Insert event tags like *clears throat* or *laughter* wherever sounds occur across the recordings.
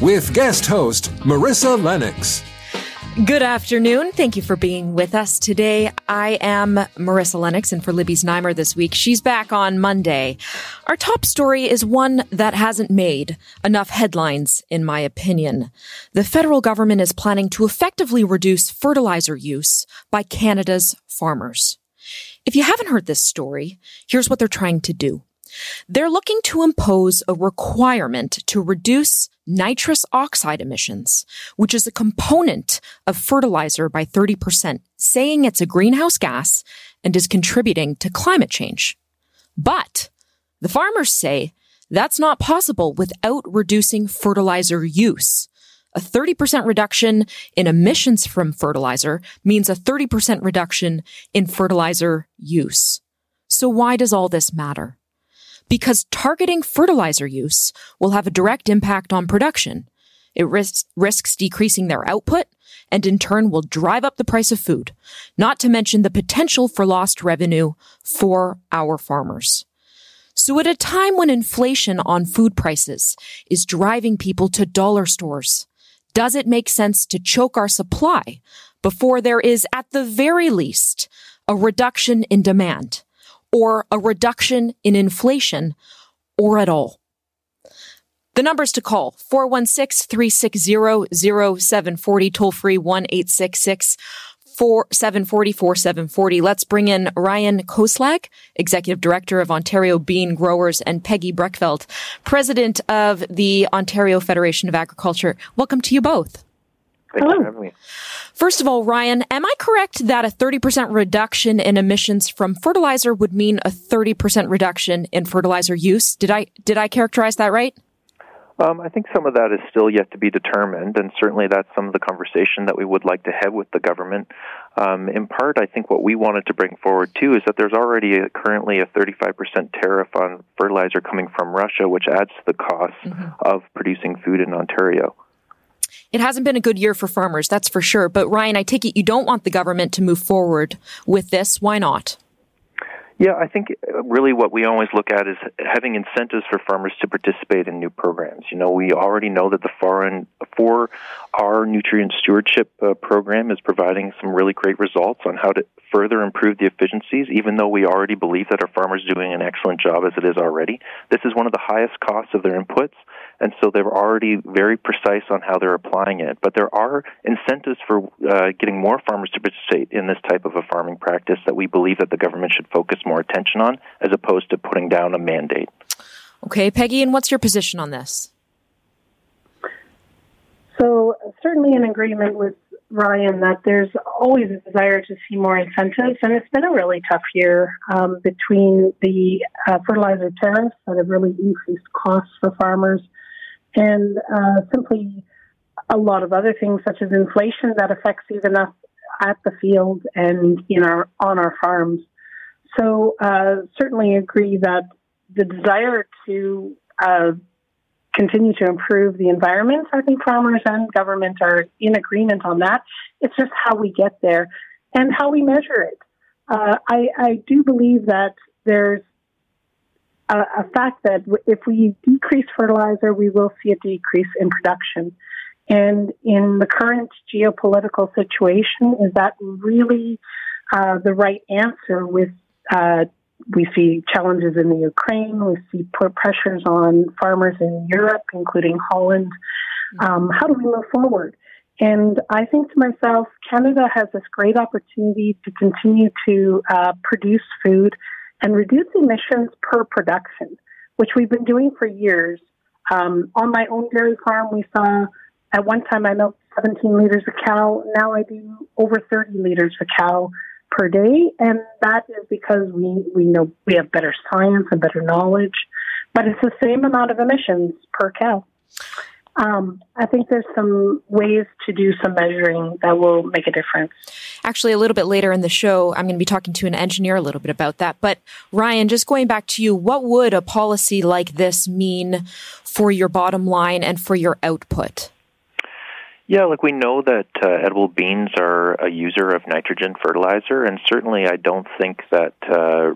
with guest host Marissa Lennox. Good afternoon. Thank you for being with us today. I am Marissa Lennox, and for Libby's Znaimer this week, she's back on Monday. Our top story is one that hasn't made enough headlines, in my opinion. The federal government is planning to effectively reduce fertilizer use by Canada's farmers. If you haven't heard this story, here's what they're trying to do. They're looking to impose a requirement to reduce nitrous oxide emissions, which is a component of fertilizer by 30%, saying it's a greenhouse gas and is contributing to climate change. But the farmers say that's not possible without reducing fertilizer use. A 30% reduction in emissions from fertilizer means a 30% reduction in fertilizer use. So why does all this matter? Because targeting fertilizer use will have a direct impact on production. It risks, risks decreasing their output and in turn will drive up the price of food, not to mention the potential for lost revenue for our farmers. So at a time when inflation on food prices is driving people to dollar stores, does it make sense to choke our supply before there is at the very least a reduction in demand? Or a reduction in inflation or at all. The numbers to call 416 360 0740, toll free 1 866 740 4740. Let's bring in Ryan Koslag, Executive Director of Ontario Bean Growers, and Peggy Brekveld, President of the Ontario Federation of Agriculture. Welcome to you both. Thanks Hello. for having me. First of all, Ryan, am I correct that a 30% reduction in emissions from fertilizer would mean a 30% reduction in fertilizer use? Did I did I characterize that right? Um, I think some of that is still yet to be determined, and certainly that's some of the conversation that we would like to have with the government. Um, in part, I think what we wanted to bring forward too is that there's already a, currently a 35% tariff on fertilizer coming from Russia, which adds to the cost mm-hmm. of producing food in Ontario. It hasn't been a good year for farmers, that's for sure. But Ryan, I take it you don't want the government to move forward with this. Why not? Yeah, I think uh, really what we always look at is having incentives for farmers to participate in new programs. You know, we already know that the foreign for our nutrient stewardship uh, program is providing some really great results on how to further improve the efficiencies, even though we already believe that our farmers are doing an excellent job as it is already. This is one of the highest costs of their inputs and so they're already very precise on how they're applying it. But there are incentives for uh, getting more farmers to participate in this type of a farming practice that we believe that the government should focus more attention on, as opposed to putting down a mandate. Okay, Peggy, and what's your position on this? So certainly in agreement with Ryan that there's always a desire to see more incentives, and it's been a really tough year um, between the uh, fertilizer tariffs that have really increased costs for farmers and uh, simply a lot of other things such as inflation that affects even us at the field and in our on our farms. So uh, certainly agree that the desire to uh, continue to improve the environment, I think farmers and government are in agreement on that. It's just how we get there and how we measure it. Uh, I, I do believe that there's a, a fact that if we decrease fertilizer, we will see a decrease in production. And in the current geopolitical situation, is that really uh, the right answer? With uh, we see challenges in the Ukraine, we see pressures on farmers in Europe, including Holland. Um, how do we move forward? And I think to myself, Canada has this great opportunity to continue to uh, produce food and reduce emissions per production, which we've been doing for years. Um, on my own dairy farm, we saw at one time I milked 17 liters a cow. Now I do over 30 liters a cow per day, and that is because we we know we have better science and better knowledge, but it's the same amount of emissions per cow. Um, I think there's some ways to do some measuring that will make a difference. Actually, a little bit later in the show, I'm going to be talking to an engineer a little bit about that. But Ryan, just going back to you, what would a policy like this mean for your bottom line and for your output? Yeah, like we know that uh, edible beans are a user of nitrogen fertilizer, and certainly I don't think that uh,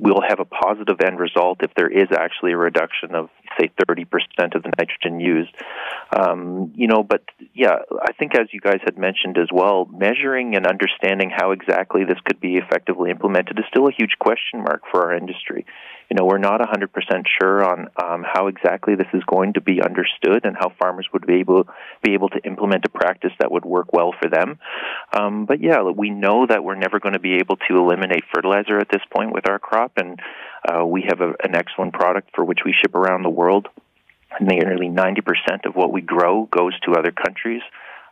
we'll have a positive end result if there is actually a reduction of say 30% of the nitrogen used. Um, you know, but yeah, I think as you guys had mentioned as well, measuring and understanding how exactly this could be effectively implemented is still a huge question mark for our industry. You know, we're not 100% sure on um, how exactly this is going to be understood and how farmers would be able be able to implement a practice that would work well for them. Um, but yeah, we know that we're never going to be able to eliminate fertilizer at this point with our crop, and uh, we have a, an excellent product for which we ship around the world. Nearly 90% of what we grow goes to other countries.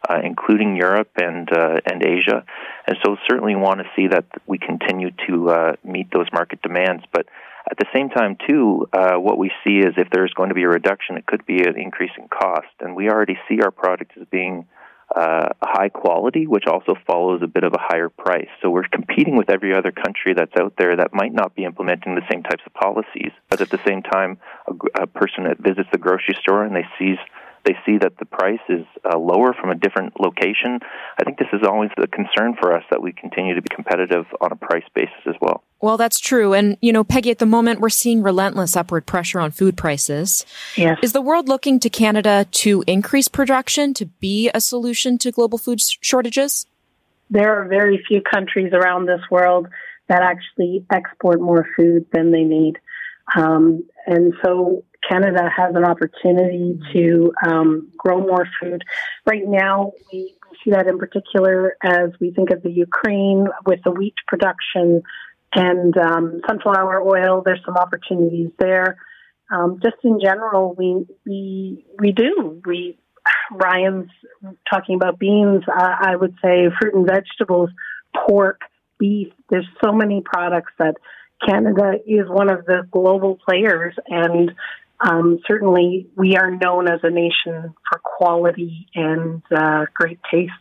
Uh, including Europe and uh, and Asia, and so certainly want to see that we continue to uh, meet those market demands. But at the same time, too, uh, what we see is if there's going to be a reduction, it could be an increase in cost, and we already see our product as being uh, high quality, which also follows a bit of a higher price. So we're competing with every other country that's out there that might not be implementing the same types of policies, but at the same time, a, a person that visits the grocery store and they sees they see that the price is uh, lower from a different location. I think this is always the concern for us that we continue to be competitive on a price basis as well. Well, that's true. And, you know, Peggy, at the moment, we're seeing relentless upward pressure on food prices. Yes. Is the world looking to Canada to increase production to be a solution to global food shortages? There are very few countries around this world that actually export more food than they need. Um, and so Canada has an opportunity to um, grow more food. Right now, we see that in particular as we think of the Ukraine with the wheat production and um, sunflower oil. There's some opportunities there. Um, just in general, we we we do. We Ryan's talking about beans. I, I would say fruit and vegetables, pork, beef. There's so many products that Canada is one of the global players, and um, certainly we are known as a nation for quality and uh, great tastes.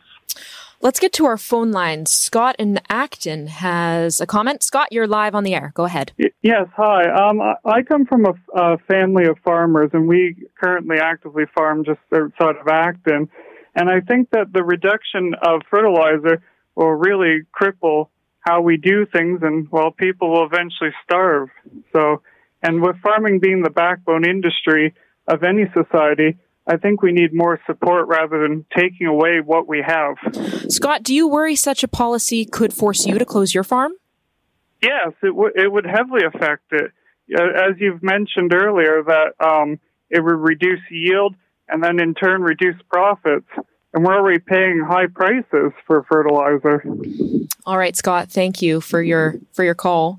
Let's get to our phone lines. Scott in Acton has a comment. Scott, you're live on the air. Go ahead. Yes, hi. Um, I come from a, a family of farmers, and we currently actively farm just outside of Acton. And I think that the reduction of fertilizer will really cripple how we do things, and well, people will eventually starve. So and with farming being the backbone industry of any society, I think we need more support rather than taking away what we have. Scott, do you worry such a policy could force you to close your farm? Yes, it would. It would heavily affect it, as you've mentioned earlier. That um, it would reduce yield and then in turn reduce profits. And we're already paying high prices for fertilizer. All right, Scott. Thank you for your for your call.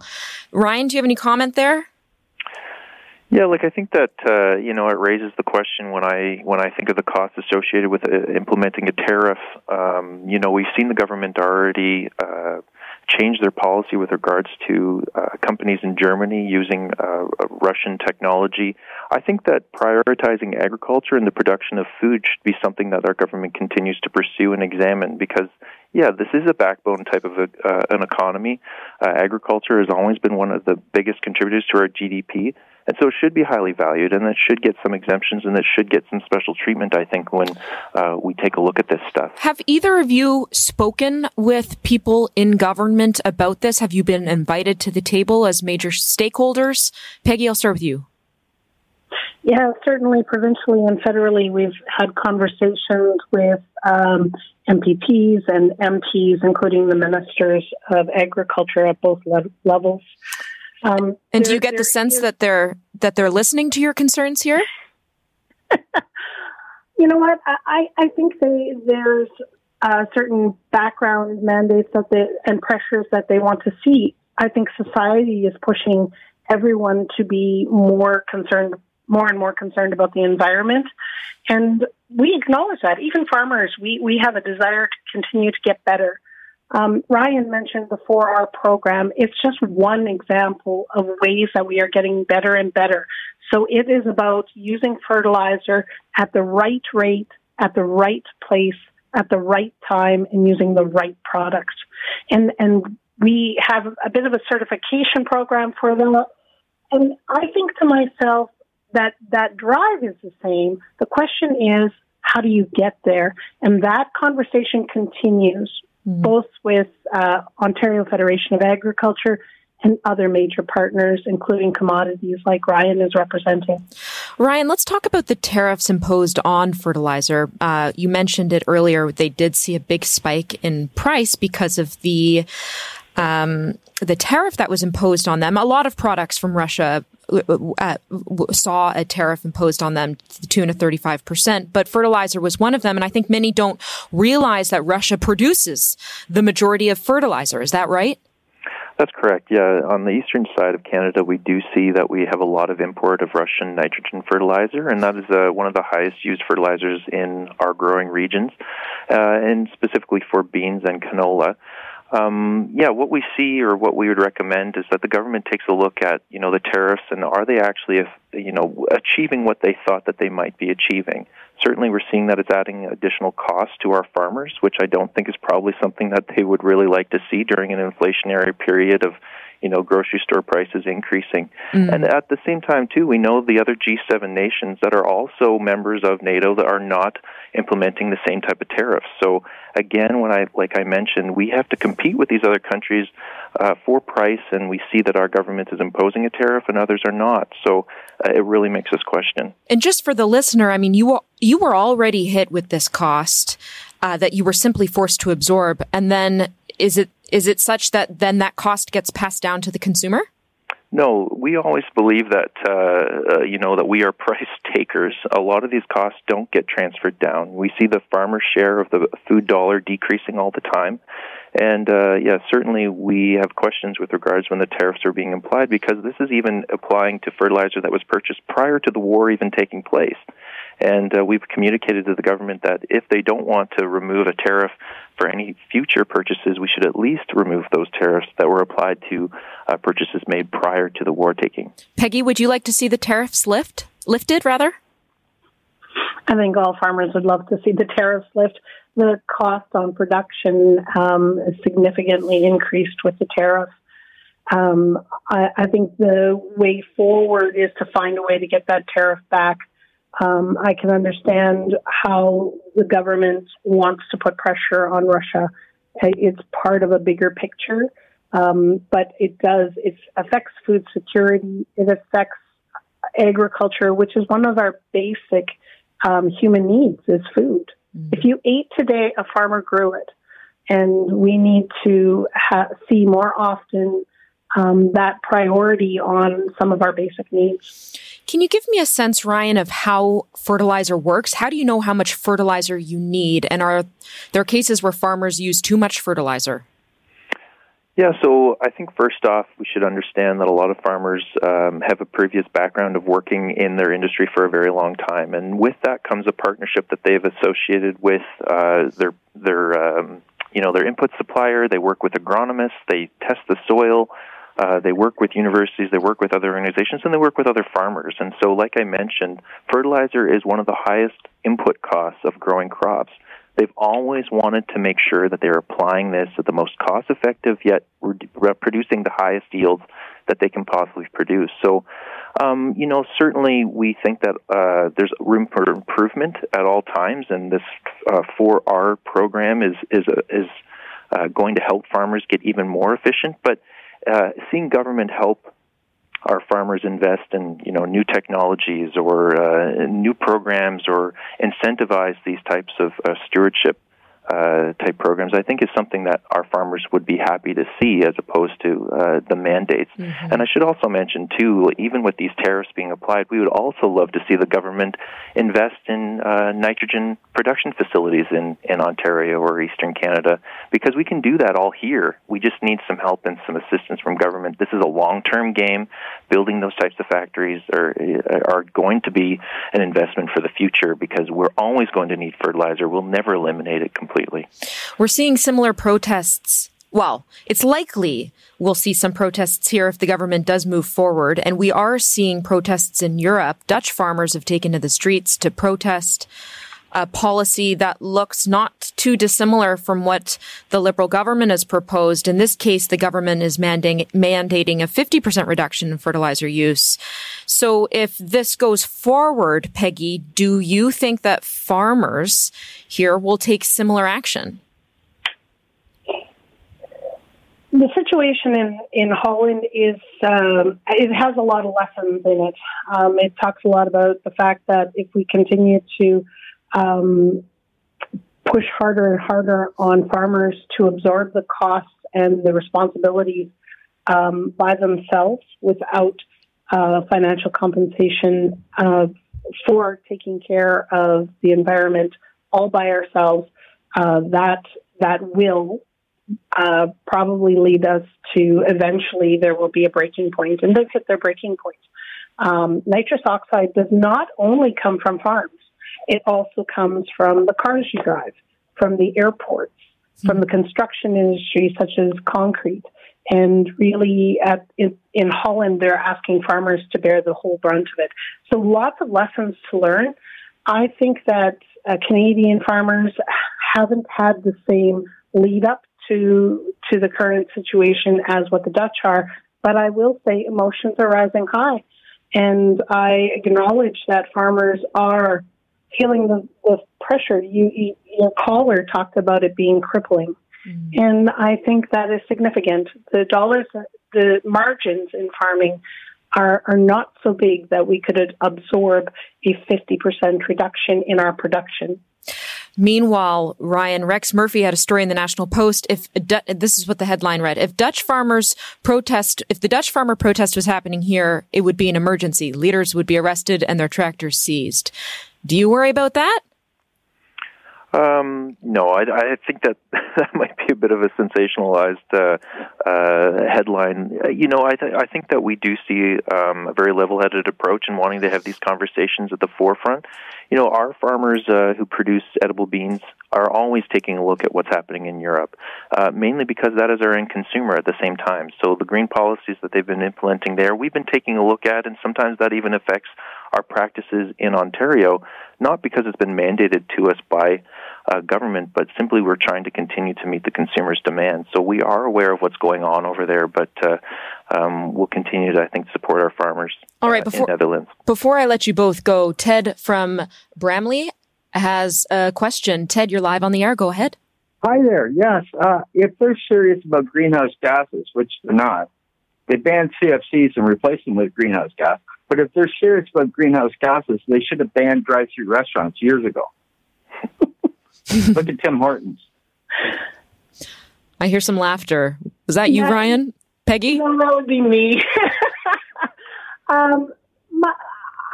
Ryan, do you have any comment there? Yeah, like I think that uh, you know it raises the question when I when I think of the costs associated with uh, implementing a tariff. Um, you know, we've seen the government already uh, change their policy with regards to uh, companies in Germany using uh, Russian technology. I think that prioritizing agriculture and the production of food should be something that our government continues to pursue and examine because yeah, this is a backbone type of a, uh, an economy. Uh, agriculture has always been one of the biggest contributors to our GDP, and so it should be highly valued, and it should get some exemptions, and it should get some special treatment. I think when uh, we take a look at this stuff. Have either of you spoken with people in government about this? Have you been invited to the table as major stakeholders? Peggy, I'll start with you. Yeah, certainly provincially and federally, we've had conversations with um, MPPs and MPs, including the ministers of agriculture at both le- levels. Um, and do you get the sense that they're that they're listening to your concerns here? *laughs* you know what? I, I think they, there's uh, certain background mandates that they, and pressures that they want to see. I think society is pushing everyone to be more concerned more and more concerned about the environment. And we acknowledge that. Even farmers, we, we have a desire to continue to get better. Um, Ryan mentioned the 4R program. It's just one example of ways that we are getting better and better. So it is about using fertilizer at the right rate, at the right place, at the right time, and using the right products. And and we have a bit of a certification program for them. And I think to myself that that drive is the same. The question is, how do you get there? And that conversation continues mm-hmm. both with uh, Ontario Federation of Agriculture and other major partners, including commodities like Ryan is representing. Ryan, let's talk about the tariffs imposed on fertilizer. Uh, you mentioned it earlier. They did see a big spike in price because of the um, the tariff that was imposed on them. A lot of products from Russia uh, saw a tariff imposed on them to the tune of 35%, but fertilizer was one of them. And I think many don't realize that Russia produces the majority of fertilizer. Is that right? That's correct. Yeah, on the eastern side of Canada, we do see that we have a lot of import of Russian nitrogen fertilizer, and that is uh, one of the highest used fertilizers in our growing regions, uh, and specifically for beans and canola um, yeah, what we see or what we would recommend is that the government takes a look at you know the tariffs and are they actually you know achieving what they thought that they might be achieving. Certainly, we're seeing that it's adding additional cost to our farmers, which I don't think is probably something that they would really like to see during an inflationary period of you know grocery store prices increasing mm. and at the same time too we know the other G7 nations that are also members of NATO that are not implementing the same type of tariffs. So again when I like I mentioned we have to compete with these other countries uh, for price and we see that our government is imposing a tariff and others are not. So uh, it really makes us question. And just for the listener I mean you you were already hit with this cost uh, that you were simply forced to absorb. And then is it is it such that then that cost gets passed down to the consumer? No, we always believe that uh, uh, you know that we are *laughs* price takers. A lot of these costs don't get transferred down. We see the farmer's share of the food dollar decreasing all the time, and uh, yeah, certainly we have questions with regards when the tariffs are being applied because this is even applying to fertilizer that was purchased prior to the war even taking place. And uh, we've communicated to the government that if they don't want to remove a tariff for any future purchases, we should at least remove those tariffs that were applied to uh, purchases made prior to the war taking. Peggy, would you like to see the tariffs lift lifted rather? I think all farmers would love to see the tariffs lift. The cost on production um, is significantly increased with the tariff. Um, I, I, think the way forward is to find a way to get that tariff back um, I can understand how the government wants to put pressure on Russia. It's part of a bigger picture, um, but it does. It affects food security. It affects agriculture, which is one of our basic um, human needs: is food. Mm-hmm. If you ate today, a farmer grew it, and we need to ha- see more often um, that priority on some of our basic needs. Can you give me a sense, Ryan, of how fertilizer works? How do you know how much fertilizer you need? And are there cases where farmers use too much fertilizer? Yeah, so I think first off, we should understand that a lot of farmers um, have a previous background of working in their industry for a very long time, and with that comes a partnership that they've associated with uh, their their um, you know their input supplier. They work with agronomists. They test the soil. Uh, they work with universities, they work with other organizations, and they work with other farmers. And so, like I mentioned, fertilizer is one of the highest input costs of growing crops. They've always wanted to make sure that they're applying this at the most cost effective, yet producing the highest yields that they can possibly produce. So, um, you know, certainly we think that uh, there's room for improvement at all times, and this uh, 4R program is is is uh, going to help farmers get even more efficient. But uh, seeing government help our farmers invest in you know new technologies or uh, new programs or incentivize these types of uh, stewardship uh, type programs, I think is something that our farmers would be happy to see as opposed to uh, the mandates. Mm-hmm. And I should also mention, too, even with these tariffs being applied, we would also love to see the government invest in uh, nitrogen production facilities in, in Ontario or Eastern Canada because we can do that all here. We just need some help and some assistance from government. This is a long term game. Building those types of factories are, are going to be an investment for the future because we're always going to need fertilizer. We'll never eliminate it completely completely. We're seeing similar protests well, it's likely we'll see some protests here if the government does move forward. And we are seeing protests in Europe. Dutch farmers have taken to the streets to protest a policy that looks not too dissimilar from what the Liberal government has proposed. In this case, the government is mandating, mandating a 50% reduction in fertilizer use. So if this goes forward, Peggy, do you think that farmers here will take similar action? The situation in, in Holland is, um, it has a lot of lessons in it. Um, it talks a lot about the fact that if we continue to um, push harder and harder on farmers to absorb the costs and the responsibilities um, by themselves without uh, financial compensation uh, for taking care of the environment all by ourselves, uh, that that will uh, probably lead us to eventually there will be a breaking point, and they've hit their breaking point. Um, nitrous oxide does not only come from farms; it also comes from the cars you drive, from the airports, from the construction industry, such as concrete. And really, at, in, in Holland, they're asking farmers to bear the whole brunt of it. So, lots of lessons to learn. I think that uh, Canadian farmers haven't had the same lead up to to the current situation as what the Dutch are. But I will say emotions are rising high, and I acknowledge that farmers are feeling the, the pressure. You, you, your caller talked about it being crippling, mm-hmm. and I think that is significant. The dollars, the margins in farming. Are, are not so big that we could absorb a 50% reduction in our production. Meanwhile, Ryan Rex Murphy had a story in the National Post. If this is what the headline read: If Dutch farmers protest, if the Dutch farmer protest was happening here, it would be an emergency. Leaders would be arrested and their tractors seized. Do you worry about that? Um, no, I, I think that *laughs* that might be a bit of a sensationalized uh, uh, headline. You know, I, th- I think that we do see um, a very level-headed approach in wanting to have these conversations at the forefront. You know, our farmers uh, who produce edible beans are always taking a look at what's happening in Europe, uh, mainly because that is our end consumer at the same time. So the green policies that they've been implementing there, we've been taking a look at, and sometimes that even affects our practices in Ontario, not because it's been mandated to us by uh, government, but simply we're trying to continue to meet the consumer's demand. So we are aware of what's going on over there, but uh, um, we'll continue to, I think, support our farmers All right, before, in Netherlands. Before I let you both go, Ted from Bramley has a question. Ted, you're live on the air. Go ahead. Hi there. Yes, uh, if they're serious about greenhouse gases, which they're not, they banned CFCs and replaced them with greenhouse gas. But if they're serious about greenhouse gases, they should have banned drive-through restaurants years ago. *laughs* *laughs* Look at Tim Hortons. I hear some laughter. Was that you, Ryan? Peggy? No, that would be me. *laughs* um, my,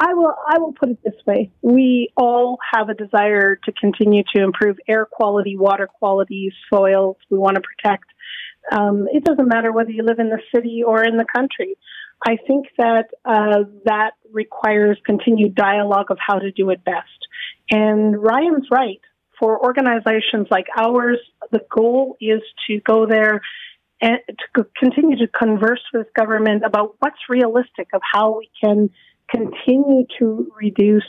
I will. I will put it this way: we all have a desire to continue to improve air quality, water quality, soils. We want to protect. Um, it doesn't matter whether you live in the city or in the country. I think that uh, that requires continued dialogue of how to do it best. And Ryan's right. For organizations like ours, the goal is to go there and to continue to converse with government about what's realistic of how we can continue to reduce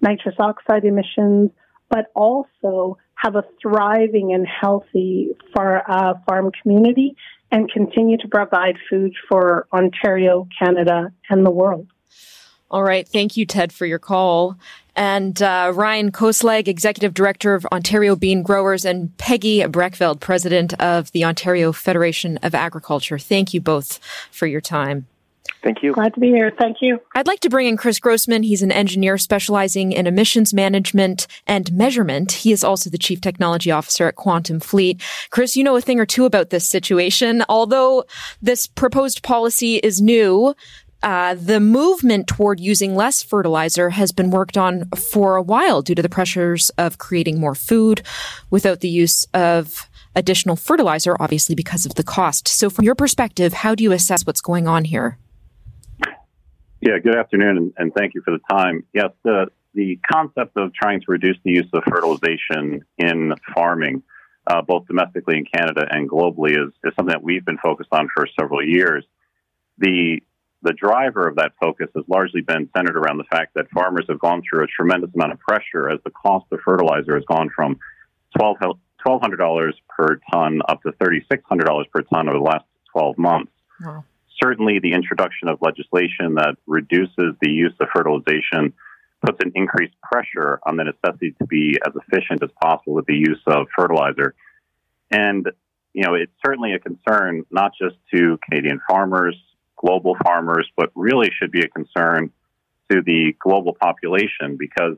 nitrous oxide emissions, but also have a thriving and healthy far, uh, farm community and continue to provide food for Ontario, Canada, and the world. All right. Thank you, Ted, for your call. And uh, Ryan Koslag, Executive Director of Ontario Bean Growers, and Peggy Brekveld, President of the Ontario Federation of Agriculture. Thank you both for your time. Thank you. Glad to be here. Thank you. I'd like to bring in Chris Grossman. He's an engineer specializing in emissions management and measurement. He is also the chief technology officer at Quantum Fleet. Chris, you know a thing or two about this situation. Although this proposed policy is new, uh, the movement toward using less fertilizer has been worked on for a while due to the pressures of creating more food without the use of additional fertilizer, obviously because of the cost. So, from your perspective, how do you assess what's going on here? Yeah, good afternoon, and, thank you for the time. Yes, the, the concept of trying to reduce the use of fertilization in farming, uh, both domestically in Canada and globally, is, is something that we've been focused on for several years. The the driver of that focus has largely been centered around the fact that farmers have gone through a tremendous amount of pressure as the cost of fertilizer has gone from $1,200 per ton up to $3,600 per ton over the last 12 months. Wow. Certainly, the introduction of legislation that reduces the use of fertilization puts an increased pressure on the necessity to be as efficient as possible with the use of fertilizer. And, you know, it's certainly a concern not just to Canadian farmers, global farmers, but really should be a concern to the global population because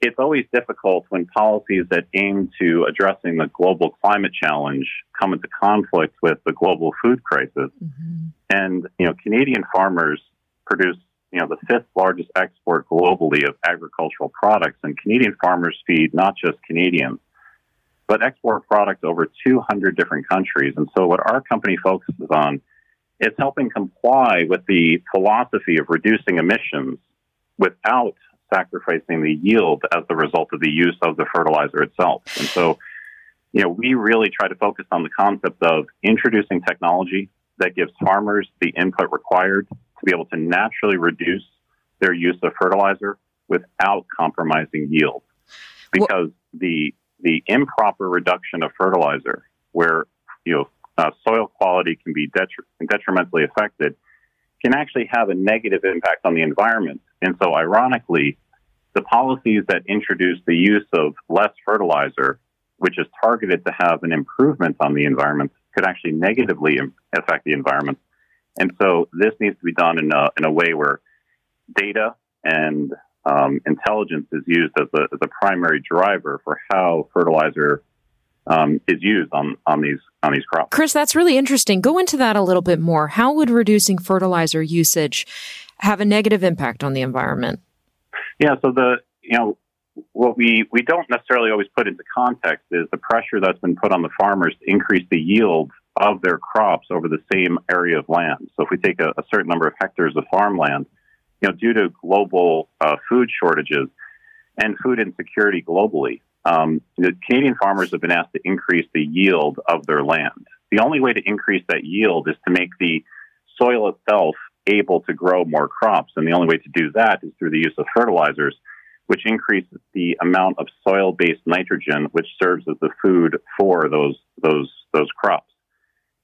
it's always difficult when policies that aim to addressing the global climate challenge come into conflict with the global food crisis. Mm-hmm. And, you know, Canadian farmers produce you know, the fifth largest export globally of agricultural products, and Canadian farmers feed not just Canadians, but export products over 200 different countries. And so, what our company focuses on is helping comply with the philosophy of reducing emissions without sacrificing the yield as the result of the use of the fertilizer itself. And so, you know, we really try to focus on the concept of introducing technology that gives farmers the input required to be able to naturally reduce their use of fertilizer without compromising yield. Because well, the the improper reduction of fertilizer, where you know uh, soil quality can be detri- detrimentally affected, can actually have a negative impact on the environment. And so, ironically, the policies that introduce the use of less fertilizer, which is targeted to have an improvement on the environment, could actually negatively affect the environment and so this needs to be done in a, in a way where data and um, intelligence is used as a, as a primary driver for how fertilizer um, is used on, on these on these crops. Chris, that's really interesting. Go into that a little bit more. How would reducing fertilizer usage have a negative impact on the environment? Yeah, so the you know what we we don't necessarily always put into context is the pressure that's been put on the farmers to increase the yield of their crops over the same area of land. So if we take a, a certain number of hectares of farmland, you know, due to global uh, food shortages and food insecurity globally, um, the Canadian farmers have been asked to increase the yield of their land. The only way to increase that yield is to make the soil itself able to grow more crops, and the only way to do that is through the use of fertilizers, which increases the amount of soil-based nitrogen, which serves as the food for those those those crops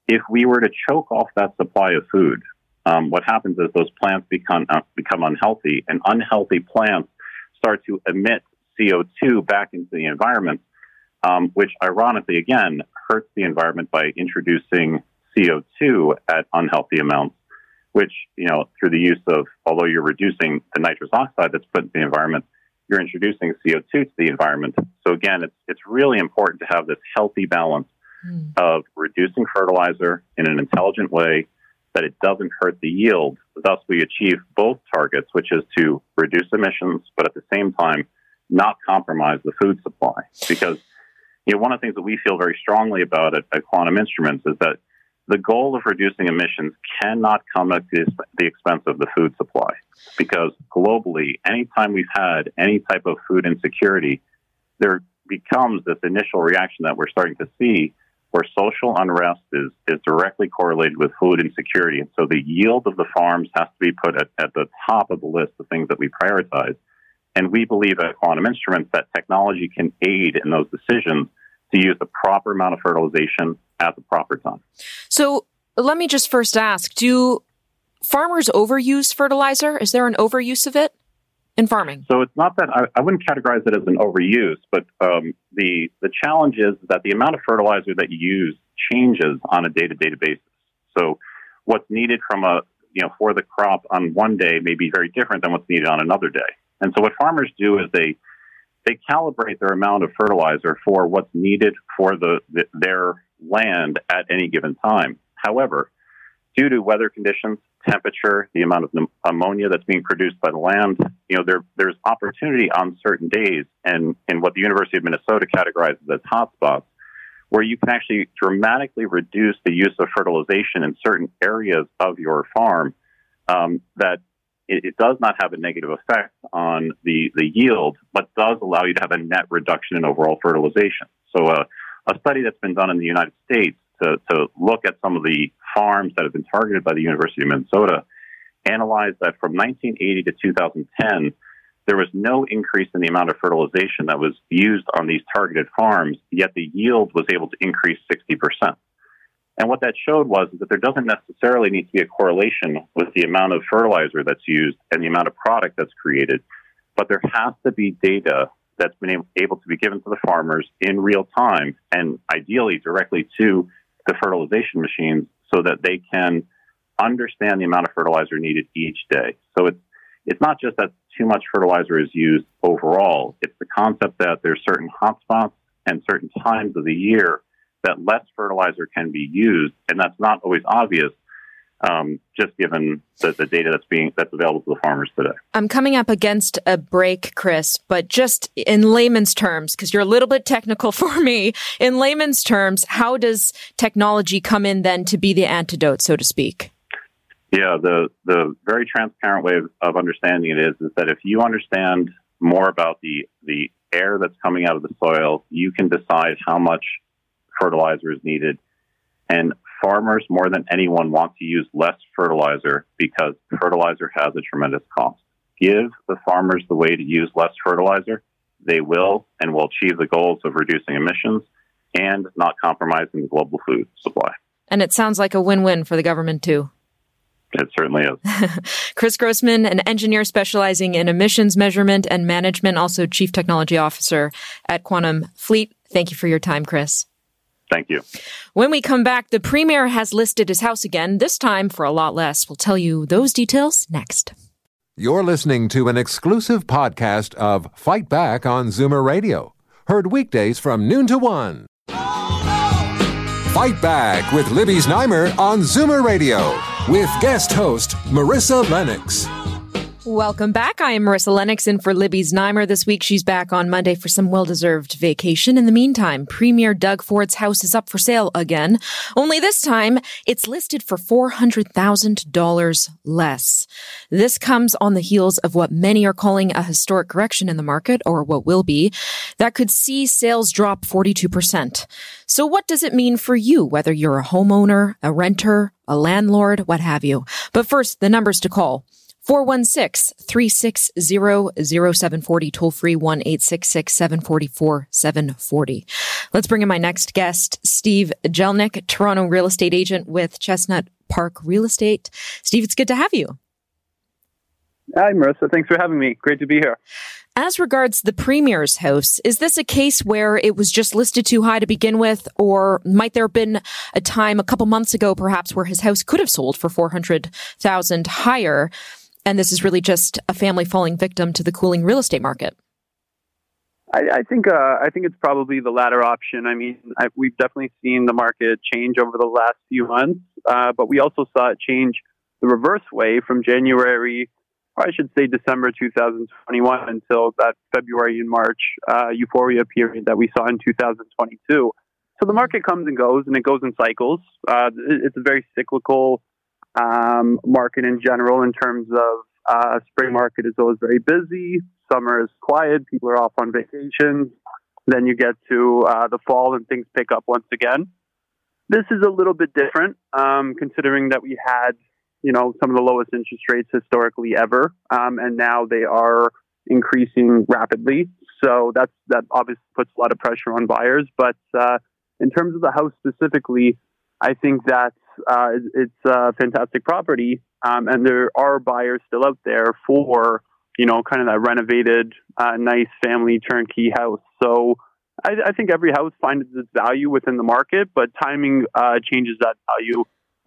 if we were to choke off that supply of food, um, what happens is those plants become uh, become unhealthy, and unhealthy plants start to emit CO2 back into the environment, um, which ironically again hurts the environment by introducing CO2 at unhealthy amounts. Which you know through the use of although you're reducing the nitrous oxide that's put in the environment, you're introducing CO2 to the environment. So again, it's it's really important to have this healthy balance mm. of reducing fertilizer in an intelligent way that it doesn't hurt the yield. Thus, we achieve both targets, which is to reduce emissions, but at the same time, not compromise the food supply. Because you know, one of the things that we feel very strongly about at, at Quantum Instruments is that the goal of reducing emissions cannot come at the expense of the food supply. Because globally, anytime we've had any type of food insecurity, there becomes this initial reaction that we're starting to see where social unrest is, is directly correlated with food insecurity. And so the yield of the farms has to be put at, at the top of the list of things that we prioritize. And we believe at Quantum Instruments that technology can aid in those decisions to use the proper amount of fertilization at the proper time. So let me just first ask do farmers overuse fertilizer? Is there an overuse of it? in farming? So it's not that I, I wouldn't categorize it as an overuse, but um, the the challenge is that the amount of fertilizer that you use changes on a day to day basis. So what's needed from a you know for the crop on one day may be very different than what's needed on another day. And so what farmers do is they they calibrate their amount of fertilizer for what's needed for the, the their land at any given time. However, due to weather conditions, temperature, the amount of ammonia that's being produced by the land. You know, there, there's opportunity on certain days and in what the University of Minnesota categorizes as hotspots, where you can actually dramatically reduce the use of fertilization in certain areas of your farm um, that it, it, does not have a negative effect on the, the yield, but does allow you to have a net reduction in overall fertilization. So, uh, a study that's been done in the United States to, to look at some of the farms that have been targeted by the University of Minnesota analyzed that from 1980 to 2010, there was no increase in the amount of fertilization that was used on these targeted farms, yet the yield was able to increase 60%. And what that showed was that there doesn't necessarily need to be a correlation with the amount of fertilizer that's used and the amount of product that's created, but there has to be data that's been able to be given to the farmers in real time and ideally directly to the fertilization machines so that they can understand the amount of fertilizer needed each day. So it's it's not just that too much fertilizer is used overall. It's the concept that there's certain hotspots and certain times of the year that less fertilizer can be used, and that's not always obvious. Um, just given the, the data that's being that's available to the farmers today. I'm coming up against a break, Chris, but just in layman's terms, because you're a little bit technical *laughs* for me. In layman's terms, how does technology come in then to be the antidote, so to speak? Yeah, the the very transparent way of, of understanding it is is that if you understand more about the the air that's coming out of the soil, you can decide how much fertilizer is needed. And farmers, more than anyone, want to use less fertilizer because fertilizer has a tremendous cost. Give the farmers the way to use less fertilizer, they will and will achieve the goals of reducing emissions and not compromising the global food supply. And it sounds like a win win for the government, too. It certainly is. *laughs* Chris Grossman, an engineer specializing in emissions measurement and management, also chief technology officer at Quantum Fleet. Thank you for your time, Chris. Thank you. When we come back, the premier has listed his house again, this time for a lot less. We'll tell you those details next. You're listening to an exclusive podcast of Fight Back on Zoomer Radio, heard weekdays from noon to one. Fight Back with Libby Znaimer on Zoomer Radio with guest host Marissa Lennox. Welcome back. I am Marissa Lennox in for Libby's Znaimer. This week she's back on Monday for some well-deserved vacation. In the meantime, Premier Doug Ford's house is up for sale again. Only this time, it's listed for $400,000 less. This comes on the heels of what many are calling a historic correction in the market, or what will be, that could see sales drop 42%. So what does it mean for you, whether you're a homeowner, a renter, a landlord, what have you? But first, the numbers to call. 416-360-0740, toll free 1-866-744-740. Let's bring in my next guest, Steve Jelnick, Toronto real estate agent with Chestnut Park Real Estate. Steve, it's good to have you. Hi, Marissa. Thanks for having me. Great to be here. As regards the Premier's house, is this a case where it was just listed too high to begin with, or might there have been a time a couple months ago, perhaps, where his house could have sold for 400,000 higher? And this is really just a family falling victim to the cooling real estate market? I, I think uh, I think it's probably the latter option. I mean, I, we've definitely seen the market change over the last few months, uh, but we also saw it change the reverse way from January, or I should say December 2021, until that February and March uh, euphoria period that we saw in 2022. So the market comes and goes, and it goes in cycles. Uh, it's a very cyclical um, market in general in terms of uh, spring market is always very busy. Summer is quiet. People are off on vacations. Then you get to uh, the fall and things pick up once again. This is a little bit different, um, considering that we had, you know, some of the lowest interest rates historically ever, um, and now they are increasing rapidly. So that's that obviously puts a lot of pressure on buyers. But uh, in terms of the house specifically, I think that uh, it's a fantastic property, um, and there are buyers still out there for you know kind of that renovated, uh, nice family turnkey house. So I, I, think every house finds its value within the market, but timing uh, changes that value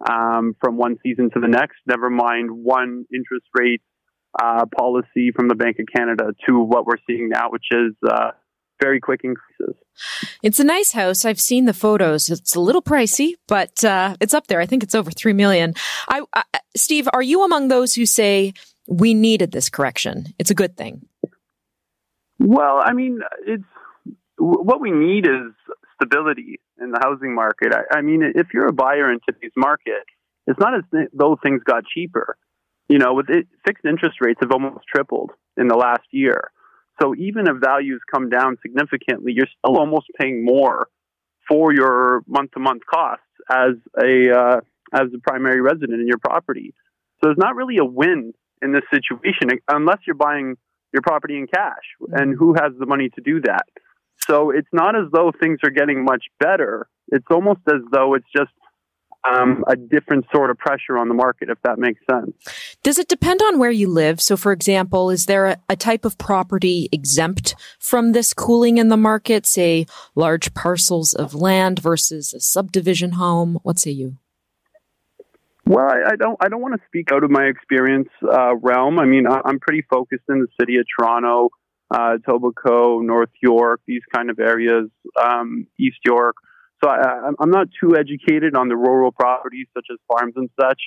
um, from one season to the next. Never mind one interest rate uh, policy from the Bank of Canada to what we're seeing now, which is uh, very quick increases. It's a nice house. I've seen the photos. It's a little pricey, but uh, it's up there. I think it's over three million. I, I, Steve, are you among those who say we needed this correction? It's a good thing. Well, I mean, it's what we need is stability in the housing market. I, I mean, if you're a buyer in today's market, it's not as though things got cheaper. You know, with it, fixed interest rates have almost tripled in the last year. So even if values come down significantly, you're still almost paying more for your month-to-month costs as a uh, as a primary resident in your property. So there's not really a win in this situation unless you're buying your property in cash. And who has the money to do that? So it's not as though things are getting much better. It's almost as though it's just um, a different sort of pressure on the market, if that makes sense. Does it depend on where you live? So, for example, is there a, a, type of property exempt from this cooling in the market, say large parcels of land versus a subdivision home? What say you? Well, I, I don't. I don't want to speak out of my experience uh, realm. I mean, I, am pretty focused in the city of Toronto, uh, Etobicoke, North York, these kind of areas, um, East York. So I, I'm not too educated on the rural properties such as farms and such.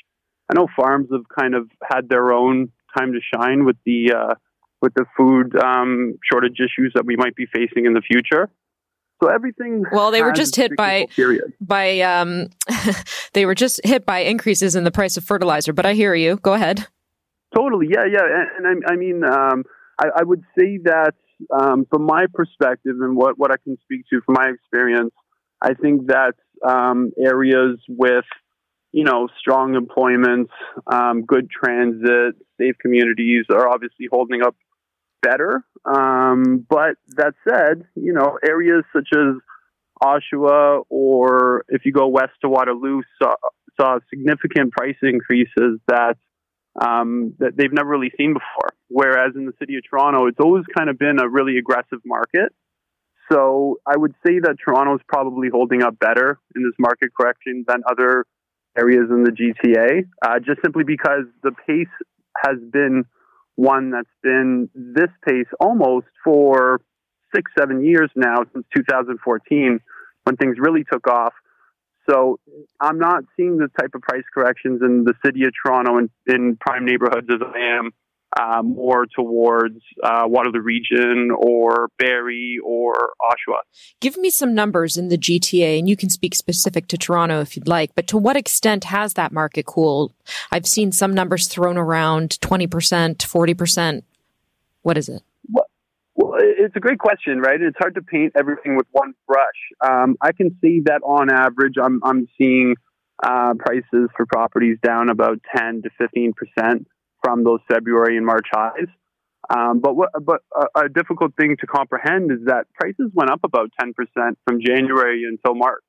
I know farms have kind of had their own time to shine with the uh, with the food um, shortage issues that we might be facing in the future. So everything. Well, they were just hit by period. by um, *laughs* they were just hit by increases in the price of fertilizer. But I hear you. Go ahead. Totally. Yeah. Yeah. And, and I, I, mean, um, I, I, would say that um, from my perspective and what what I can speak to from my experience, I think that um, areas with you know strong employment, um, good transit, safe communities are obviously holding up better. Um, but that said, you know areas such as Oshawa or if you go west to Waterloo saw, saw significant price increases that um, that they've never really seen before. Whereas in the city of Toronto, it's always kind of been a really aggressive market. So I would say that Toronto is probably holding up better in this market correction than other areas in the GTA, uh, just simply because the pace has been one that's been this pace almost for six, seven years now since 2014 when things really took off. So I'm not seeing the type of price corrections in the city of Toronto and in prime neighborhoods as I am uh, more towards uh, Waterloo Region or Barrie or Oshawa. Give me some numbers in the GTA, and you can speak specific to Toronto if you'd like. But to what extent has that market cooled? I've seen some numbers thrown around 20%, 40%. What is it? Well, well, it's a great question, right? It's hard to paint everything with one brush. Um, I can see that on average, I'm, I'm seeing uh, prices for properties down about 10 to 15 percent from those February and March highs. Um, but what, but a, a, difficult thing to comprehend is that prices went up about 10% from January until March.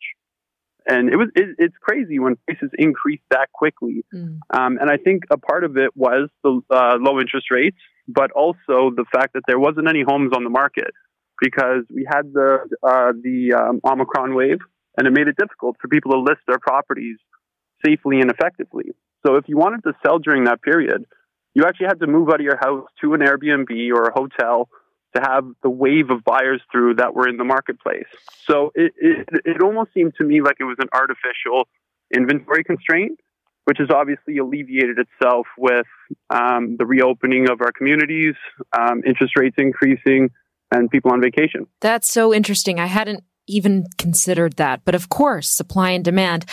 And it was it, it's crazy when prices increase that quickly. Mm. Um, and I think a part of it was the uh, low interest rates, but also the fact that there wasn't any homes on the market because we had the uh, the um, Omicron wave, and it made it difficult for people to list their properties safely and effectively. So if you wanted to sell during that period, you actually had to move out of your house to an Airbnb or a hotel to have the wave of buyers through that were in the marketplace. So it, it, it almost seemed to me like it was an artificial inventory constraint, which has obviously alleviated itself with um, the reopening of our communities, um, interest rates increasing, and people on vacation. That's so interesting. I hadn't even considered that. But of course, supply and demand.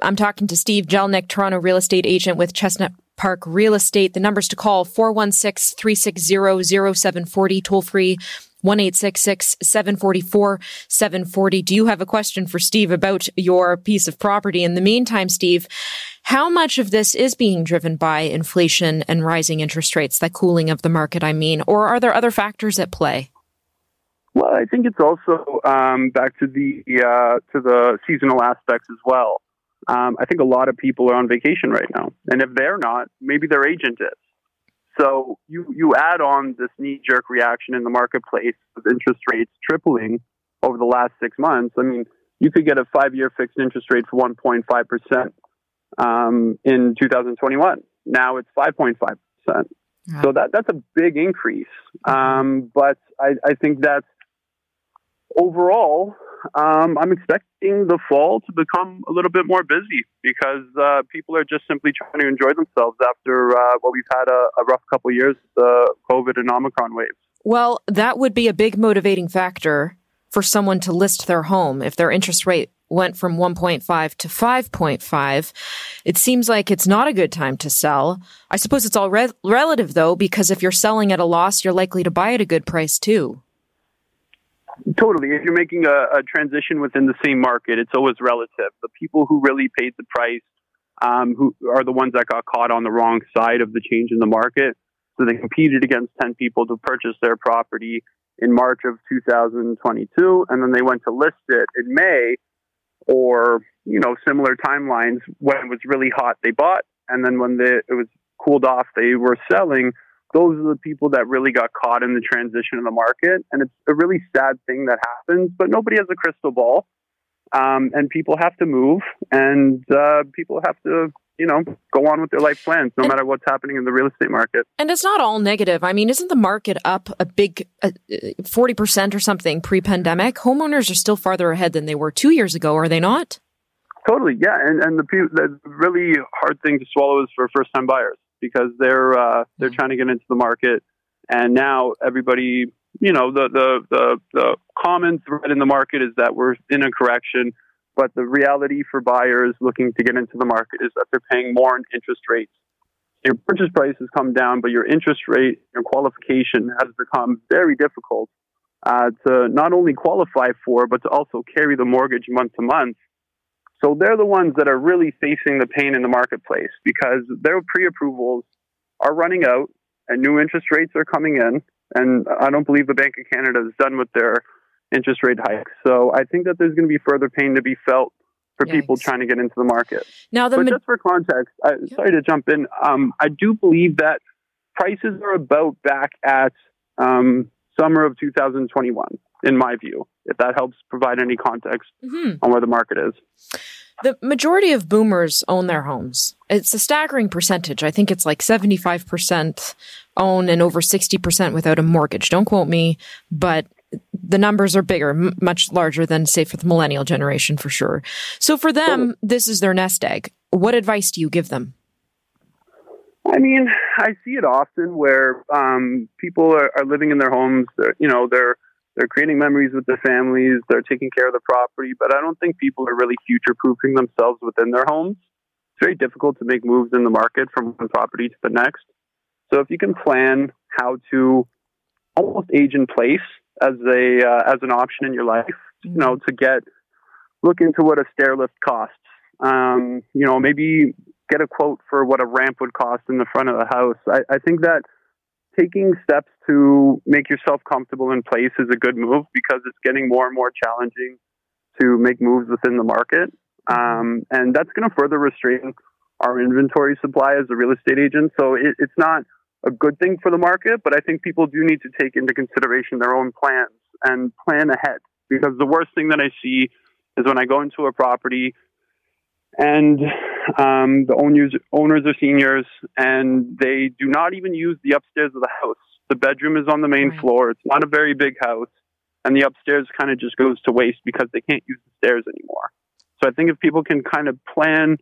I'm talking to Steve Jelnick, Toronto real estate agent with Chestnut Park Real Estate. The numbers to call 416 360 0740, toll free 1 744 740. Do you have a question for Steve about your piece of property? In the meantime, Steve, how much of this is being driven by inflation and rising interest rates, that cooling of the market, I mean, or are there other factors at play? Well, I think it's also um, back to the uh, to the seasonal aspects as well. Um, I think a lot of people are on vacation right now, and if they're not, maybe their agent is. So you you add on this knee jerk reaction in the marketplace with interest rates tripling over the last six months. I mean, you could get a five year fixed interest rate for 1.5 percent um, in 2021. Now it's 5.5 percent. So that that's a big increase. Um, but I, I think that's overall, um, I'm expecting the fall to become a little bit more busy because uh, people are just simply trying to enjoy themselves after uh, what we've had a, a rough couple years, the COVID and Omicron waves. Well, that would be a big motivating factor for someone to list their home if their interest rate went from 1.5 to 5.5. It seems like it's not a good time to sell. I suppose it's all re- relative though, because if you're selling at a loss, you're likely to buy at a good price too. Totally. If you're making a, a transition within the same market, it's always relative. The people who really paid the price, um, who are the ones that got caught on the wrong side of the change in the market. So they competed against 10 people to purchase their property in March of 2022, and then they went to list it in May or, you know, similar timelines when it was really hot, they bought, and then when the, it was cooled off, they were selling. Those are the people that really got caught in the transition of the market. And it's a really sad thing that happens, but nobody has a crystal ball. Um, and people have to move, and uh, people have to you know, go on with their life plans, no and, matter what's happening in the real estate market. And it's not all negative. I mean, isn't the market up a big uh, forty percent or something pre-pandemic? Homeowners are still farther ahead than they were two years ago, are they not? Totally, yeah. And and the, the really hard thing to swallow is for first-time buyers because they're uh, they're mm-hmm. trying to get into the market, and now everybody, you know, the the the the common thread in the market is that we're in a correction but the reality for buyers looking to get into the market is that they're paying more in interest rates. Your purchase price has come down, but your interest rate, your qualification has become very difficult uh, to not only qualify for, but to also carry the mortgage month to month. So they're the ones that are really facing the pain in the marketplace because their pre approvals are running out and new interest rates are coming in. And I don't believe the Bank of Canada is done with their interest rate hikes. So I think that there's going to be further pain to be felt for Yikes. people trying to get into the market. Now, the but ma- just for context, I, sorry to jump in. Um, I do believe that prices are about back at um, summer of 2021, in my view. If that helps provide any context mm-hmm. on where the market is. The majority of boomers own their homes. It's a staggering percentage. I think it's like 75% own and over 60% without a mortgage. Don't quote me, but the numbers are bigger, m- much larger than, say, for the millennial generation for sure. So for them, this is their nest egg. What advice do you give them? I mean, I see it often where um, people are, are, living in their homes. you know, they're they're creating memories with their families. They're taking care of the property, but I don't think people are really future proofing themselves within their homes. It's very difficult to make moves in the market from one property to the next. So if you can plan how to almost age in place as a uh, as an option in your life. You know, to get look into what a stair lift costs. Um, you know, maybe get a quote for what a ramp would cost in the front of the house. I, I think that taking steps to make yourself comfortable in place is a good move because it's getting more and more challenging to make moves within the market. Um, and that's going to further restrain our inventory supply as a real estate agent. So it, it's not a good thing for the market, but I think people do need to take into consideration their own plans and plan ahead. Because the worst thing that I see is when I go into a property and um, the owners, owners are seniors and they do not even use the upstairs of the house. The bedroom is on the main right. floor. It's not a very big house. And the upstairs kind of just goes to waste because they can't use the stairs anymore. So I think if people can kind of plan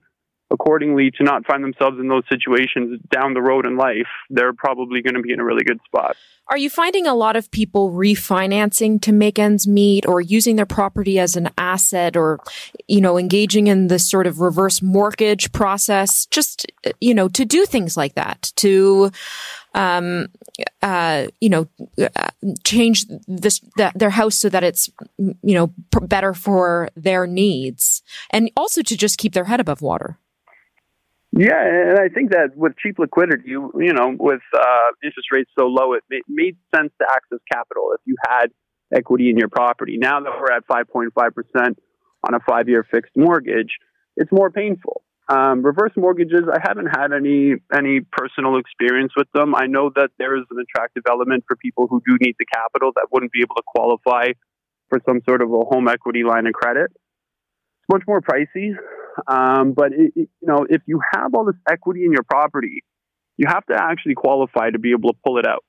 accordingly to not find themselves in those situations down the road in life, they're probably going to be in a really good spot. Are you finding a lot of people refinancing to make ends meet or using their property as an asset or, you know, engaging in this sort of reverse mortgage process just, you know, to do things like that, to, um, uh, you know, uh, change this, the, their house so that it's, you know, better for their needs and also to just keep their head above water? Yeah, and I think that with cheap liquidity, you, you know, with uh, interest rates so low, it made, sense to access capital if you had equity in your property. Now that we're at 5.5% on a five year fixed mortgage, it's more painful. Um, reverse mortgages, I haven't had any any personal experience with them. I know that there is an attractive element for people who do need the capital that wouldn't be able to qualify for some sort of a home equity line of credit. It's much more pricey. Um, but it, you know, if you have all this equity in your property, you have to actually qualify to be able to pull it out.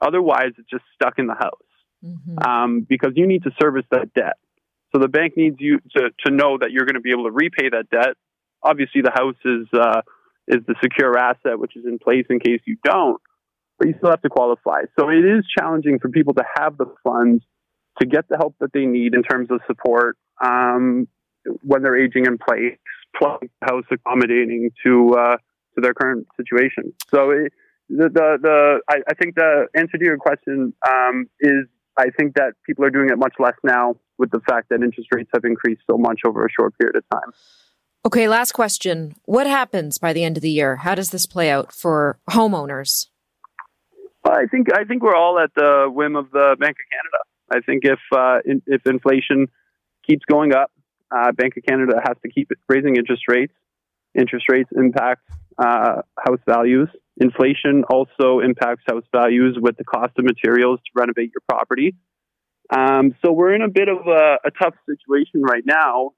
Otherwise, it's just stuck in the house mm-hmm. um, because you need to service that debt. So the bank needs you to, to know that you're going to be able to repay that debt. Obviously, the house is uh, is the secure asset which is in place in case you don't, but you still have to qualify. So it is challenging for people to have the funds to get the help that they need in terms of support um, when they're aging in place, plus house accommodating to uh, to their current situation. So it, the the, the I, I, think the answer to your question um, is I think that people are doing it much less now with the fact that interest rates have increased so much over a short period of time. Okay, last question. What happens by the end of the year? How does this play out for homeowners? I think I think we're all at the whim of the Bank of Canada. I think if uh, in, if inflation keeps going up, uh, Bank of Canada has to keep raising interest rates. Interest rates impact uh, house values. Inflation also impacts house values with the cost of materials to renovate your property. Um, so we're in a bit of a, a tough situation right now.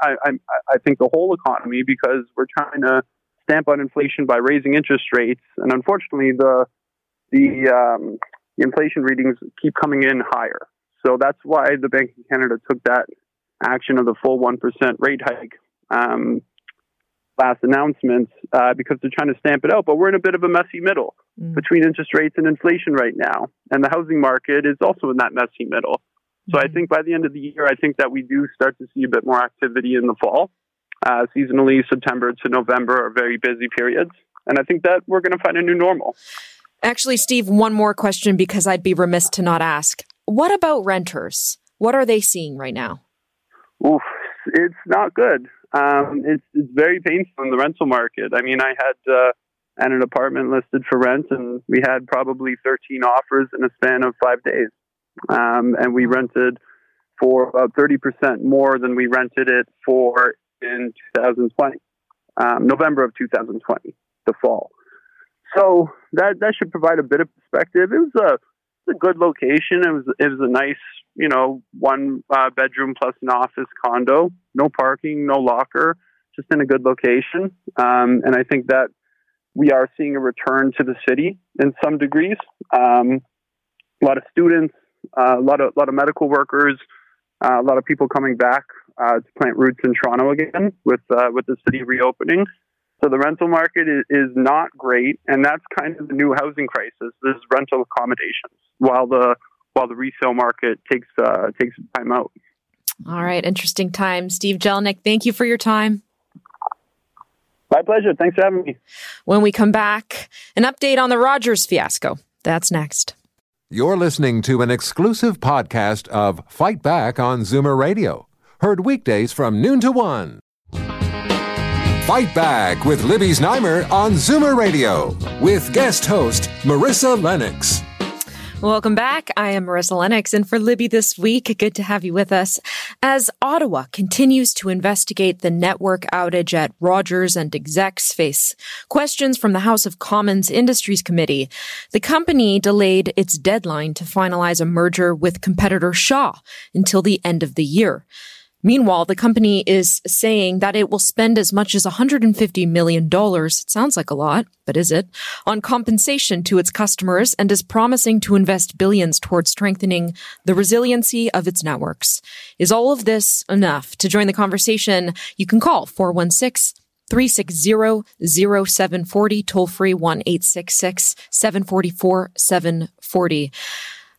I, I, I, think the whole economy because we're trying to stamp on inflation by raising interest rates, and unfortunately, the the, um, the inflation readings keep coming in higher. So that's why the Bank of Canada took that action of the full one percent rate hike um, last announcement uh, because they're trying to stamp it out. But we're in a bit of a messy middle mm. between interest rates and inflation right now. And the housing market is also in that messy middle. So mm. I think by the end of the year, I think that we do start to see a bit more activity in the fall. Uh, seasonally, September to November are very busy periods. And I think that we're going to find a new normal. Actually, Steve, one more question because I'd be remiss to not ask. What about renters? What are they seeing right now? Oof, it's not good. Um, it's it's very painful in the rental market. I mean, I had uh, an apartment listed for rent, and we had probably 13 offers in a span of five days, um, and we rented for about 30% more than we rented it for in 2020, um, November of 2020, the fall. So that that should provide a bit of perspective. It was a a good location. It was it was a nice, you know, one uh, bedroom plus an office condo. No parking, no locker, just in a good location. Um, and I think that we are seeing a return to the city in some degrees. Um, a lot of students, uh, a lot of a lot of medical workers, uh, a lot of people coming back uh, to plant roots in Toronto again with uh, with the city reopening. So the rental market is, is not great, and that's kind of the new housing crisis. This rental accommodations, while the while the resale market takes uh, takes time out. All right, interesting time, Steve Jelnick. Thank you for your time. My pleasure. Thanks for having me. When we come back, an update on the Rogers fiasco. That's next. You're listening to an exclusive podcast of Fight Back on Zoomer Radio, heard weekdays from noon to one. Fight Back with Libby Znaimer on Zoomer Radio with guest host Marissa Lennox. Welcome back. I am Marissa Lennox, and for Libby this week, good to have you with us. As Ottawa continues to investigate the network outage at Rogers and execs face questions from the House of Commons Industries Committee, the company delayed its deadline to finalize a merger with competitor Shaw until the end of the year. Meanwhile, the company is saying that it will spend as much as $150 million. It sounds like a lot, but is it? On compensation to its customers and is promising to invest billions towards strengthening the resiliency of its networks. Is all of this enough? To join the conversation, you can call 416 360-0740, toll free 1-866-744-740.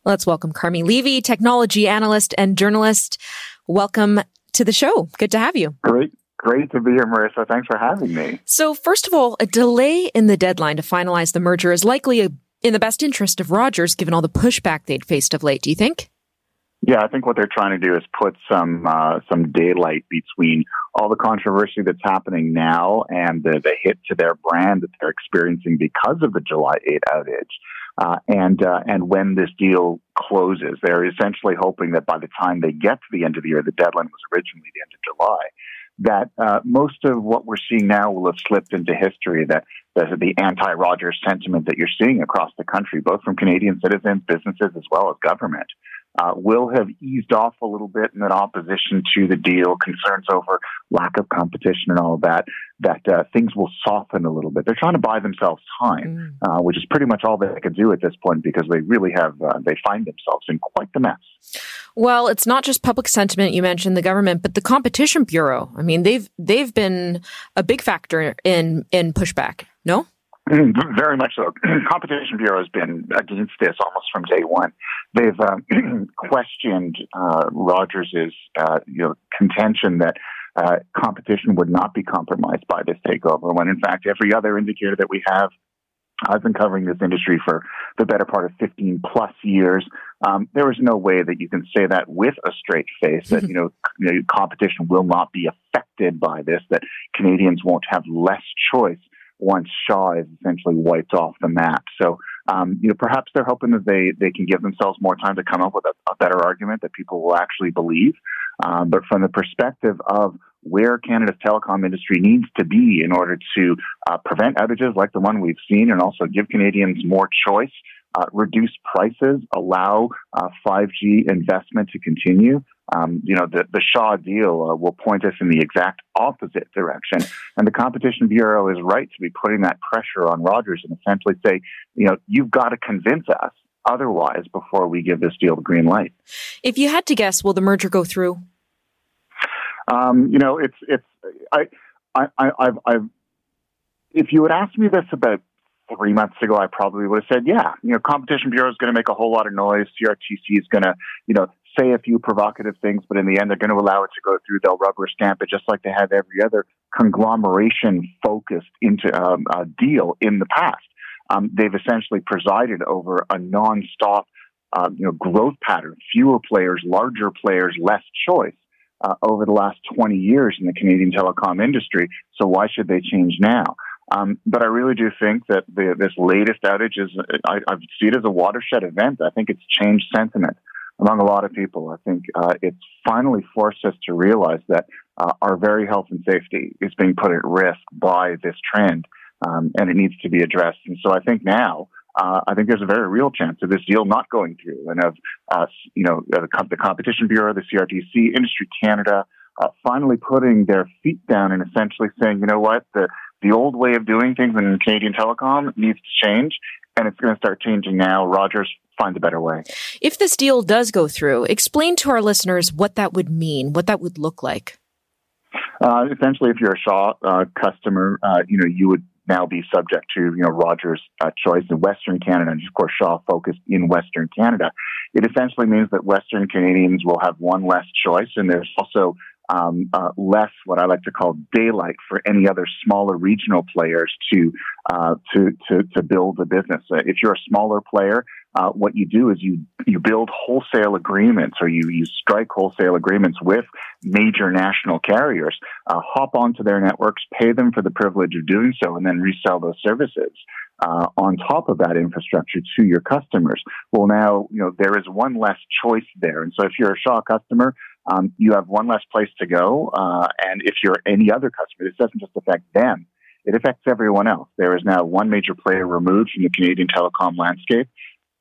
Let's welcome Carmi Levy, technology analyst and journalist. Welcome to the show. Good to have you. Great. Great to be here, Marissa. Thanks for having me. So, first of all, a delay in the deadline to finalize the merger is likely a, in the best interest of Rogers, given all the pushback they'd faced of late. Do you think? Yeah, I think what they're trying to do is put some uh, some daylight between all the controversy that's happening now and the, the hit to their brand that they're experiencing because of the July 8 outage. Uh, and uh, and when this deal closes, they're essentially hoping that by the time they get to the end of the year, the deadline was originally the end of July, that uh, most of what we're seeing now will have slipped into history. That the, the anti-Rogers sentiment that you're seeing across the country, both from Canadian citizens, businesses, as well as government, uh, will have eased off a little bit in opposition to the deal, concerns over lack of competition and all of that, that uh, things will soften a little bit. They're trying to buy themselves time, mm. uh, which is pretty much all they can do at this point because they really have, uh, they find themselves in quite the mess. Well, it's not just public sentiment. You mentioned the government, but the Competition Bureau. I mean, they've they've been a big factor in in pushback. No. *clears throat* Very much so. *clears throat* Competition Bureau has been against this almost from day one. They've um, *clears throat* questioned uh, Rogers's uh, you know contention that uh, competition would not be compromised by this takeover. When in fact, every other indicator that we have I've been covering this industry for the better part of 15 plus years. Um, there is no way that you can say that with a straight face that, you know, *laughs* you know, competition will not be affected by this, that Canadians won't have less choice once Shaw is essentially wiped off the map. So, um, you know, perhaps they're hoping that they, they can give themselves more time to come up with a, a better argument that people will actually believe. Um, but from the perspective of where Canada's telecom industry needs to be in order to uh, prevent outages like the one we've seen and also give Canadians more choice, uh, reduce prices, allow uh, 5G investment to continue. Um, you know, the, the Shaw deal uh, will point us in the exact opposite direction. And the Competition Bureau is right to be putting that pressure on Rogers and essentially say, you know, you've got to convince us otherwise before we give this deal the green light. If you had to guess, will the merger go through? Um, you know, it's it's I, I I've I've if you had asked me this about three months ago, I probably would have said, yeah, you know, Competition Bureau is going to make a whole lot of noise. CRTC is going to, you know, say a few provocative things, but in the end, they're going to allow it to go through. They'll rubber stamp it just like they have every other conglomeration focused into um, a deal in the past. Um, they've essentially presided over a nonstop, uh, you know, growth pattern. Fewer players, larger players, less choice uh, over the last 20 years in the Canadian telecom industry. So why should they change now? Um, but I really do think that the, this latest outage is, I, I, see it as a watershed event. I think it's changed sentiment among a lot of people. I think uh, it's finally forced us to realize that uh, our very health and safety is being put at risk by this trend, um, and it needs to be addressed. And so I think now uh, I think there's a very real chance of this deal not going through, and of uh, you know the, the, Competition Bureau, the CRTC, Industry Canada, uh, finally putting their feet down and essentially saying, you know what, the the old way of doing things in Canadian telecom needs to change, and it's going to start changing now. Rogers find a better way. If this deal does go through, explain to our listeners what that would mean, what that would look like. Uh, essentially, if you're a Shaw uh, customer, uh, you know you would now be subject to you know Rogers' uh, choice in Western Canada, and of course Shaw focused in Western Canada. It essentially means that Western Canadians will have one less choice, and there's also um, uh, less what I like to call daylight for any other smaller regional players to uh, to, to to build a business. Uh, if you're a smaller player, uh, what you do is you you build wholesale agreements or you you strike wholesale agreements with major national carriers, uh, hop onto their networks, pay them for the privilege of doing so, and then resell those services. Uh, on top of that infrastructure to your customers. Well, now, you know, there is one less choice there. And so if you're a Shaw customer, um, you have one less place to go. Uh, and if you're any other customer, this doesn't just affect them. It affects everyone else. There is now one major player removed from the Canadian telecom landscape.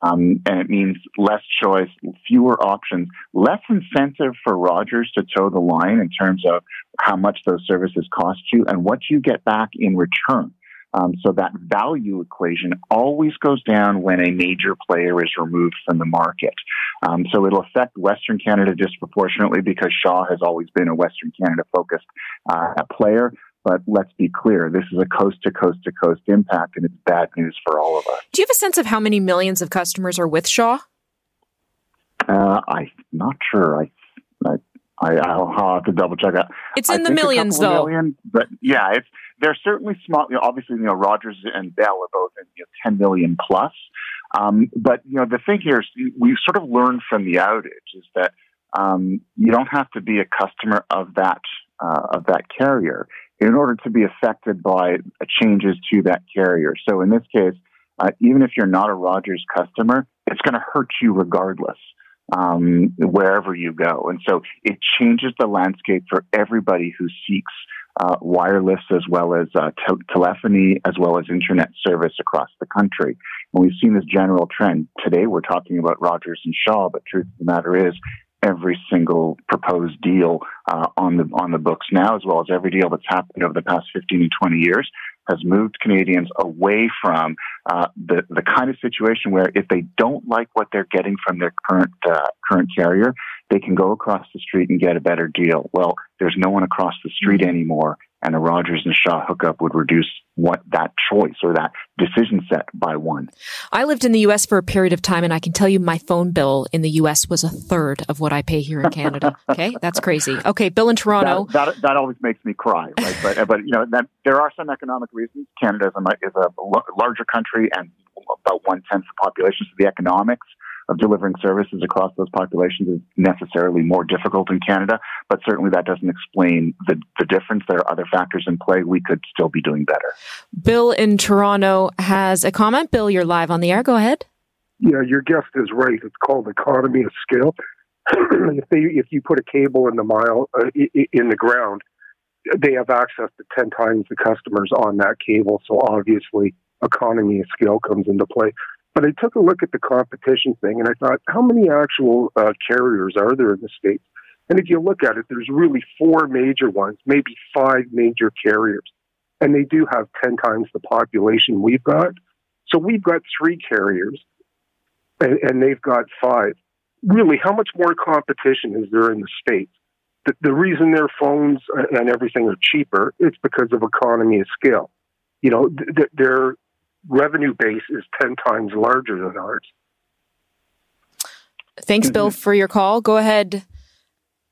Um, and it means less choice, fewer options, less incentive for Rogers to toe the line in terms of how much those services cost you and what you get back in return. Um, so that value equation always goes down when a major player is removed from the market. Um, so it'll affect Western Canada disproportionately because Shaw has always been a Western Canada focused uh, player. But let's be clear, this is a coast to coast to coast impact, and it's bad news for all of us. Do you have a sense of how many millions of customers are with Shaw? Uh, I'm not sure. I, I, I will have to double check that. It's in I the millions, though. Million, but yeah, it's they're certainly small. You know, obviously, you know, Rogers and Bell are both in you know, 10 million plus. Um, but you know, the thing here is we sort of learned from the outage is that um, you don't have to be a customer of that uh, of that carrier in order to be affected by changes to that carrier. So in this case, uh, even if you're not a Rogers customer, it's going to hurt you regardless. Um, wherever you go. And so it changes the landscape for everybody who seeks uh, wireless as well as uh, te- telephony as well as internet service across the country. And we've seen this general trend. Today we're talking about Rogers and Shaw, but truth of the matter is every single proposed deal uh, on the on the books now, as well as every deal that's happened over the past 15 and 20 years, has moved Canadians away from uh, the the kind of situation where if they don't like what they're getting from their current uh, current carrier, they can go across the street and get a better deal. Well, there's no one across the street mm-hmm. anymore. and a Rogers and Shaw hookup would reduce what that choice or that decision set by one. I lived in the US for a period of time and I can tell you my phone bill in the US was a third of what I pay here in Canada. *laughs* okay? That's crazy. Okay, Bill in Toronto. That, that, that always makes me cry, right? but *laughs* but you know that there are some economic reasons. Canada is a, is a larger country and about one tenth the population, so the economics of delivering services across those populations is necessarily more difficult in Canada, but certainly that doesn't explain the, the difference. There are other factors in play. We could still be doing better. Bill in Toronto has a comment. Bill, you're live on the air. Go ahead. Yeah, your guest is right. It's called economy of scale. *clears throat* if they if you put a cable in the mile uh, in the ground, they have access to ten times the customers on that cable. So obviously, economy of scale comes into play. But I took a look at the competition thing and I thought, how many actual uh, carriers are there in the States? And if you look at it, there's really four major ones, maybe five major carriers. And they do have 10 times the population we've got. So we've got three carriers and, and they've got five. Really, how much more competition is there in the States? The, the reason their phones and everything are cheaper is because of economy of scale. You know, th- they're revenue base is 10 times larger than ours. Thanks, Bill, for your call. Go ahead,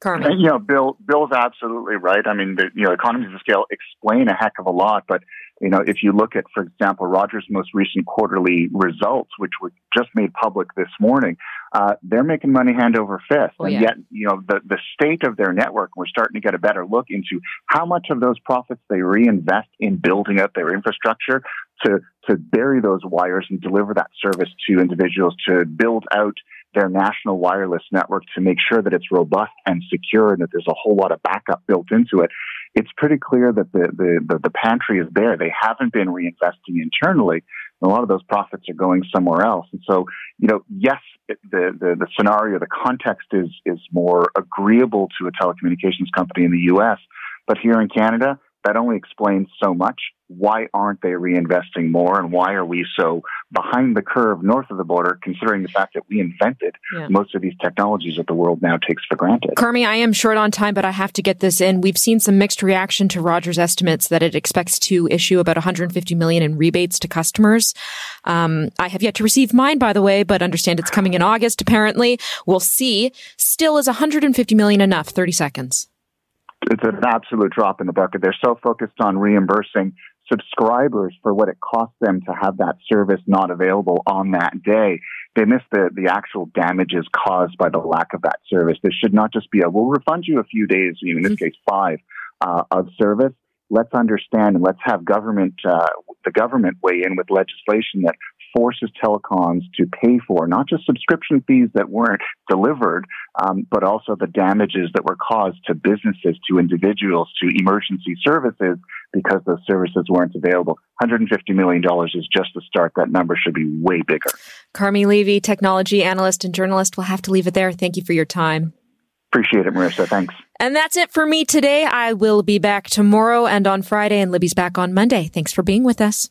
Carmen. You know, Bill, Bill's absolutely right. I mean, the, you know, economies of scale explain a heck of a lot, but you know, if you look at, for example, Rogers' most recent quarterly results, which were just made public this morning, uh, they're making money hand over fist. Oh, and yeah. yet, you know, the, the state of their network, we're starting to get a better look into how much of those profits they reinvest in building up their infrastructure to, to bury those wires and deliver that service to individuals to build out their national wireless network to make sure that it's robust and secure and that there's a whole lot of backup built into it it's pretty clear that the, the, the, the pantry is there. They haven't been reinvesting internally. And a lot of those profits are going somewhere else. And so, you know, yes, the, the, the scenario, the context is, is more agreeable to a telecommunications company in the U.S. But here in Canada, that only explains so much. Why aren't they reinvesting more? And why are we so behind the curve north of the border, considering the fact that we invented yeah. most of these technologies that the world now takes for granted? Carmi, I am short on time, but I have to get this in. We've seen some mixed reaction to Rogers' estimates that it expects to issue about 150 million in rebates to customers. Um, I have yet to receive mine, by the way, but understand it's coming in August, apparently. We'll see. Still, is 150 million enough? 30 seconds it's an absolute drop in the bucket. They're so focused on reimbursing subscribers for what it costs them to have that service not available on that day. They miss the, the actual damages caused by the lack of that service. There should not just be a, we'll refund you a few days, in this case, five, uh, of service. Let's understand and let's have government, uh, the government weigh in with legislation that forces telecoms to pay for not just subscription fees that weren't delivered, um, but also the damages that were caused to businesses, to individuals, to emergency services because those services weren't available. $150 million is just the start. That number should be way bigger. Carmi Levy, technology analyst and journalist. We'll have to leave it there. Thank you for your time. Appreciate it, Marissa. Thanks. And that's it for me today. I will be back tomorrow and on Friday, and Libby's back on Monday. Thanks for being with us.